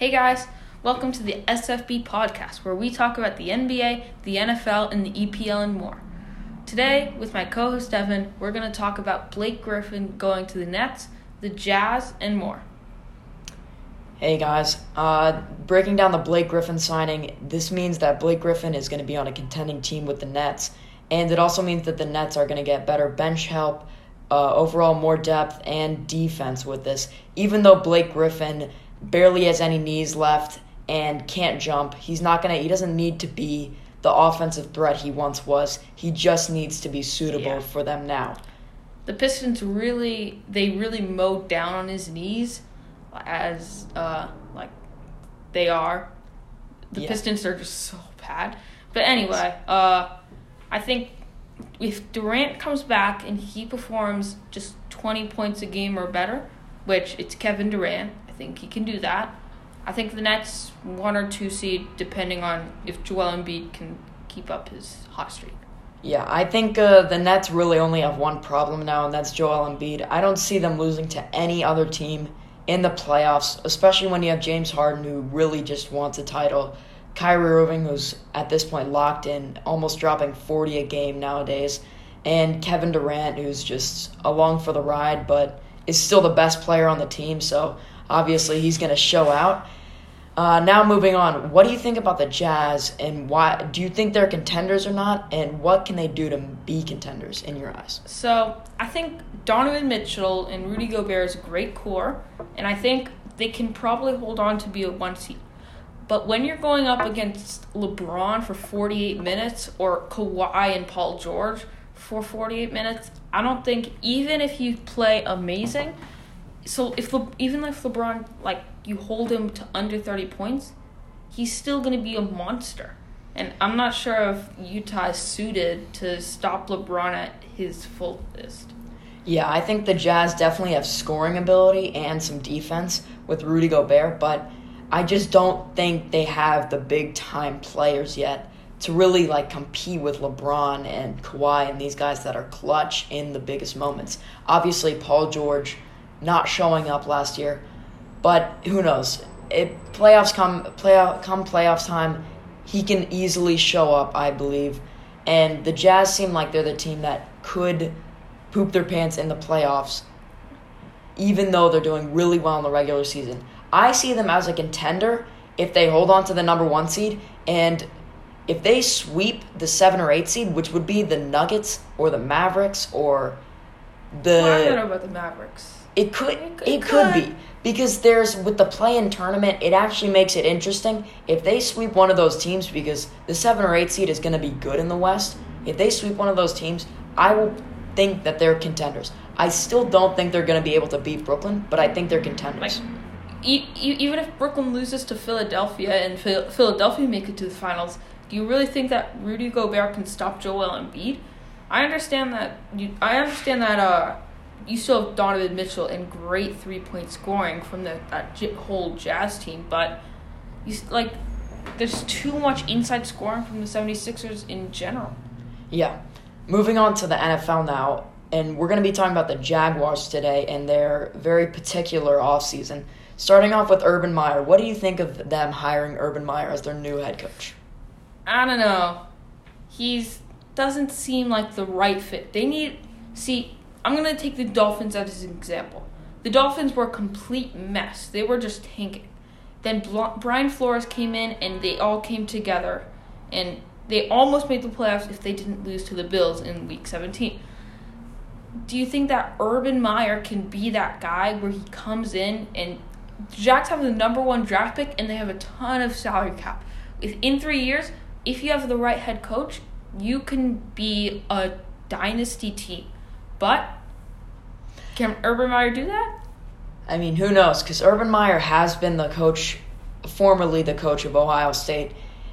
Hey guys, welcome to the SFB podcast where we talk about the NBA, the NFL, and the EPL and more. Today, with my co host Evan, we're going to talk about Blake Griffin going to the Nets, the Jazz, and more. Hey guys, uh, breaking down the Blake Griffin signing, this means that Blake Griffin is going to be on a contending team with the Nets, and it also means that the Nets are going to get better bench help, uh, overall more depth, and defense with this. Even though Blake Griffin barely has any knees left and can't jump, he's not going to, he doesn't need to be the offensive threat he once was. He just needs to be suitable Yeah. for them now. The Pistons really, they really mowed down on his knees as, uh, like, they are. The Yeah. Pistons are just so bad. But anyway, uh, I think if Durant comes back and he performs just 20 points a game or better, which it's Kevin Durant, think he can do that. I think the Nets one or two seed, depending on if Joel Embiid can keep up his hot streak. Yeah, I think uh, the Nets really only have one problem now, and that's Joel Embiid. I don't see them losing to any other team in the playoffs, especially when you have James Harden, who really just wants a title. Kyrie Irving, who's at this point locked in, almost dropping 40 a game nowadays. And Kevin Durant, who's just along for the ride, but is still the best player on the team, so obviously he's going to show out. Uh, now moving on, what do you think about the Jazz, and why do you think they're contenders or not, and what can they do to be contenders in your eyes? So I think Donovan Mitchell and Rudy Gobert is a great core, and I think they can probably hold on to be a one seed. But when you're going up against LeBron for 48 minutes or Kawhi and Paul George for 48 minutes, I don't think even if you play amazing, so if Le, even if LeBron like you hold him to under 30 points, he's still going to be a monster. And I'm not sure if Utah is suited to stop LeBron at his fullest. Yeah, I think the Jazz definitely have scoring ability and some defense with Rudy Gobert, but I just don't think they have the big time players yet to really like compete with LeBron and Kawhi and these guys that are clutch in the biggest moments. Obviously, Paul George not showing up last year, but who knows? It playoffs come playoff come playoffs time, he can easily show up, I believe. And the Jazz seem like they're the team that could poop their pants in the playoffs, even though they're doing really well in the regular season. I see them as a contender if they hold on to the number one seed and if they sweep the seven or eight seed, which would be the Nuggets or the Mavericks or the Well, I don't know about the Mavericks. It could It could- it it could could. be because there's with the play-in tournament, it actually makes it interesting if they sweep one of those teams because the seven or eight seed is going to be good in the West. If they sweep one of those teams, I will think that they're contenders. I still don't think they're going to be able to beat Brooklyn, but I think they're contenders. Like, even if Brooklyn loses to Philadelphia and Phil- Philadelphia make it to the finals, do you really think that Rudy Gobert can stop Joel Embiid? I understand that. You, I understand that. Uh, you still have Donovan Mitchell and great three point scoring from the that j- whole Jazz team, but you like there's too much inside scoring from the 76ers in general. Yeah. Moving on to the NFL now, and we're going to be talking about the Jaguars today and their very particular offseason. Starting off with Urban Meyer, what do you think of them hiring Urban Meyer as their new head coach? I don't know. He's doesn't seem like the right fit. They need see. I'm gonna take the Dolphins as an example. The Dolphins were a complete mess. They were just tanking. Then Brian Flores came in, and they all came together, and they almost made the playoffs if they didn't lose to the Bills in Week 17. Do you think that Urban Meyer can be that guy where he comes in and Jags have the number one draft pick and they have a ton of salary cap? Within three years, if you have the right head coach, you can be a dynasty team. But can Urban Meyer do that? I mean, who knows? Because Urban Meyer has been the coach, formerly the coach of Ohio State,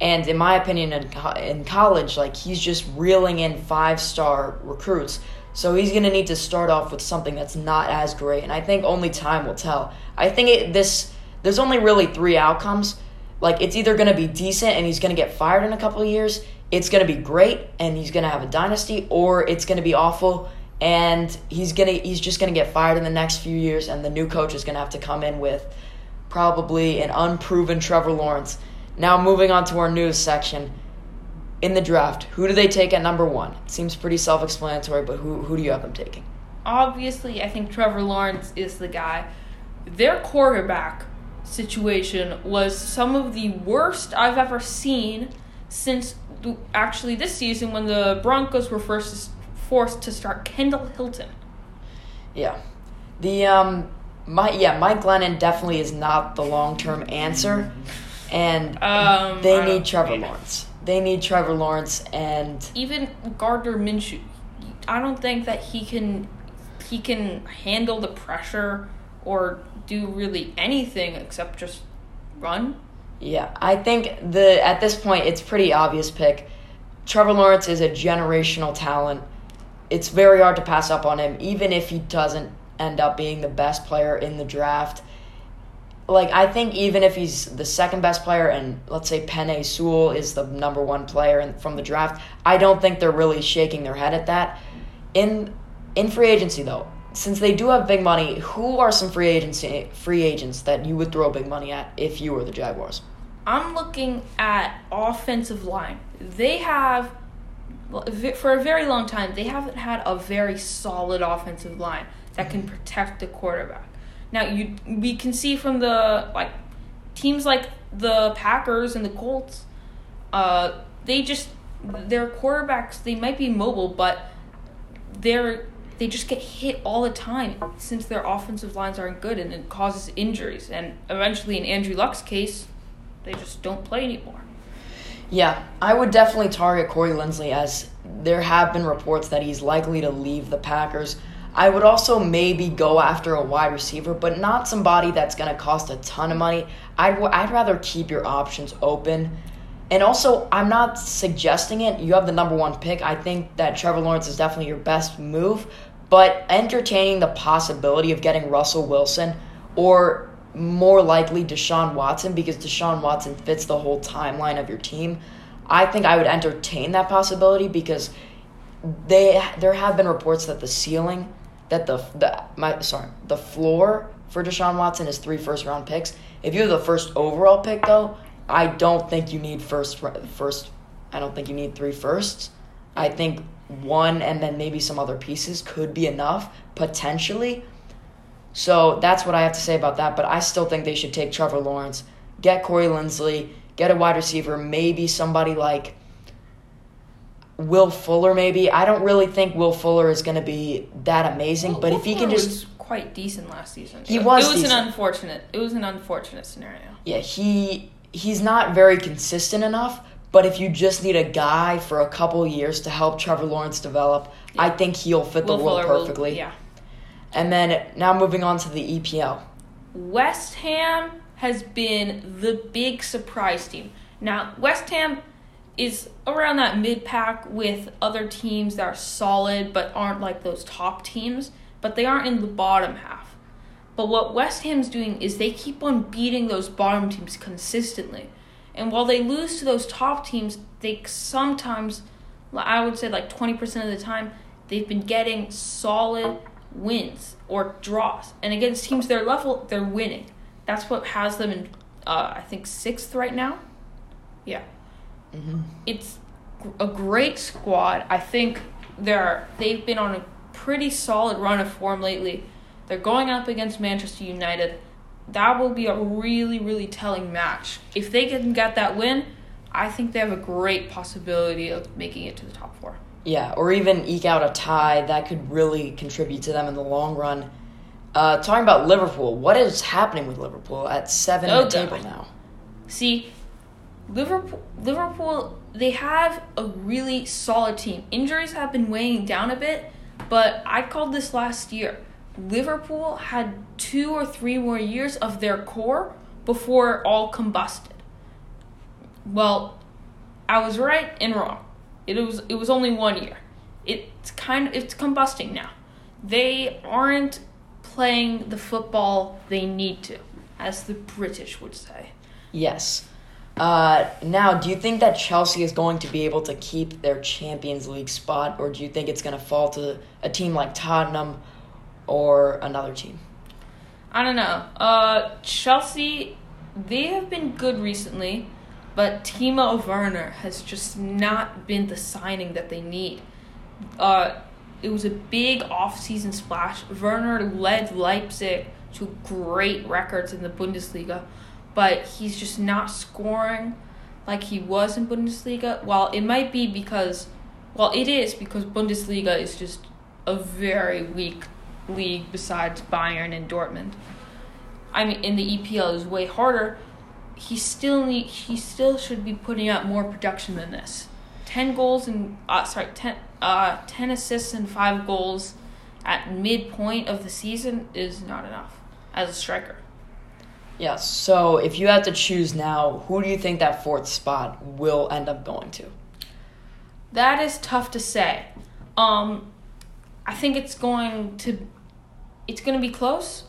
and in my opinion, in, co- in college, like he's just reeling in five star recruits. So he's gonna need to start off with something that's not as great, and I think only time will tell. I think it, this there's only really three outcomes. Like it's either gonna be decent and he's gonna get fired in a couple of years, it's gonna be great and he's gonna have a dynasty, or it's gonna be awful and he's gonna he's just gonna get fired in the next few years, and the new coach is gonna have to come in with probably an unproven Trevor Lawrence. Now moving on to our news section. In the draft, who do they take at number one? It seems pretty self-explanatory, but who who do you have them taking? Obviously, I think Trevor Lawrence is the guy. Their quarterback situation was some of the worst I've ever seen since actually this season when the Broncos were first forced to start Kendall Hinton. Yeah. The um my yeah, Mike Glennon definitely is not the long-term answer and Um, they need Trevor. Lawrence. They need Trevor Lawrence and Even Gardner Minshew, I don't think that he can he can handle the pressure or do really anything except just run. Yeah, I think the at this point it's pretty obvious pick. Trevor Lawrence is a generational talent. It's very hard to pass up on him, even if he doesn't end up being the best player in the draft. Like I think even if he's the second best player, and let's say Penei Sewell is the number one player in, from the draft, I don't think they're really shaking their head at that. In in free agency though, since they do have big money, who are some free agency free agents that you would throw big money at if you were the Jaguars? I'm looking at offensive line. They have, for a very long time, they haven't had a very solid offensive line that can protect the quarterback. Now you we can see from the like teams like the Packers and the Colts, uh, they just their quarterbacks they might be mobile, but they're they just get hit all the time since their offensive lines aren't good and it causes injuries. And eventually, in Andrew Luck's case, they just don't play anymore. Yeah, I would definitely target Corey Linsley as there have been reports that he's likely to leave the Packers. I would also maybe go after a wide receiver, but not somebody that's going to cost a ton of money. I'd, I'd rather keep your options open. And also, I'm not suggesting it. You have the number one pick. I think that Trevor Lawrence is definitely your best move, but entertaining the possibility of getting Russell Wilson or more likely Deshaun Watson because Deshaun Watson fits the whole timeline of your team. I think I would entertain that possibility because they there have been reports that the ceiling that the the my sorry the floor for Deshaun Watson is three first round picks. If you have the first overall pick though, I don't think you need first first. I don't think you need three firsts. I think one and then maybe some other pieces could be enough potentially. So that's what I have to say about that. But I still think they should take Trevor Lawrence, get Corey Linsley, get a wide receiver, maybe somebody like Will Fuller. Maybe I don't really think Will Fuller is going to be that amazing, but if he can just was quite decent last season. He was It was decent. an unfortunate. It was an unfortunate scenario. yeah he he's not very consistent enough. But if you just need a guy for a couple years to help Trevor Lawrence develop, I think he'll fit the role Fuller will- perfectly. yeah. And then now moving on to the EPL. West Ham has been the big surprise team. Now, West Ham is around that mid pack with other teams that are solid but aren't like those top teams, but they aren't in the bottom half. But what West Ham's doing is they keep on beating those bottom teams consistently. And while they lose to those top teams, they sometimes, I would say like 20% of the time, they've been getting solid wins or draws. And against teams their level, they're winning. That's what has them in, uh, I think, sixth right now. Yeah. It's a great squad. I think they're they've been on a pretty solid run of form lately. They're going up against Manchester United. That will be a really, really telling match. If they can get that win, I think they have a great possibility of making it to the top four. Yeah, or even eke out a tie that could really contribute to them in the long run. Uh, talking about Liverpool, what is happening with Liverpool at seven Oh, in the table now? See, Liverpool, Liverpool, they have a really solid team. Injuries have been weighing down a bit, but I called this last year. Liverpool had two or three more years of their core before it all combusted. Well, I was right and wrong. It was it was only one year. It's kind of it's combusting now. They aren't playing the football they need to, as the British would say. Yes. Uh, now, do you think that Chelsea is going to be able to keep their Champions League spot, or do you think it's going to fall to a team like Tottenham or another team? I don't know. Uh, Chelsea, they have been good recently, but Timo Werner has just not been the signing that they need. Uh, it was a big off-season splash. Werner led Leipzig to great records in the Bundesliga, but he's just not scoring like he was in Bundesliga. Well, it might be because, well, it is because Bundesliga is just a very weak league besides Bayern and Dortmund. I mean, in the EPL is way harder. He still need he still should be putting out more production than this. Ten goals and uh, sorry ten uh ten assists and five goals at midpoint of the season is not enough as a striker. Yeah, so if you had to choose now, who do you think that fourth spot will end up going to? That is tough to say. Um, I think it's going to it's going to be close.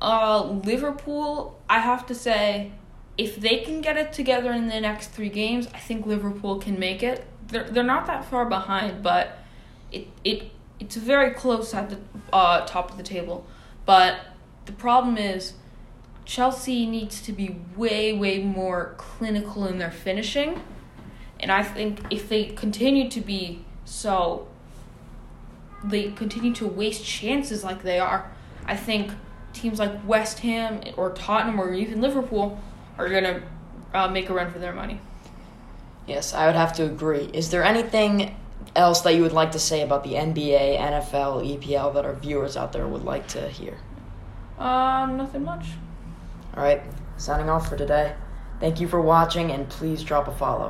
Uh, Liverpool, I have to say, if they can get it together in the next three games, I think Liverpool can make it. They're they're not that far behind, but it it it's very close at the uh, top of the table. But the problem is Chelsea needs to be way way more clinical in their finishing, and I think if they continue to be so, they continue to waste chances like they are. I think teams like West Ham or Tottenham or even Liverpool are gonna uh, make a run for their money. Yes, I would have to agree. Is there anything else that you would like to say about the NBA, NFL, EPL that our viewers out there would like to hear? Um, nothing much. All right, signing off for today. Thank you for watching, and please drop a follow.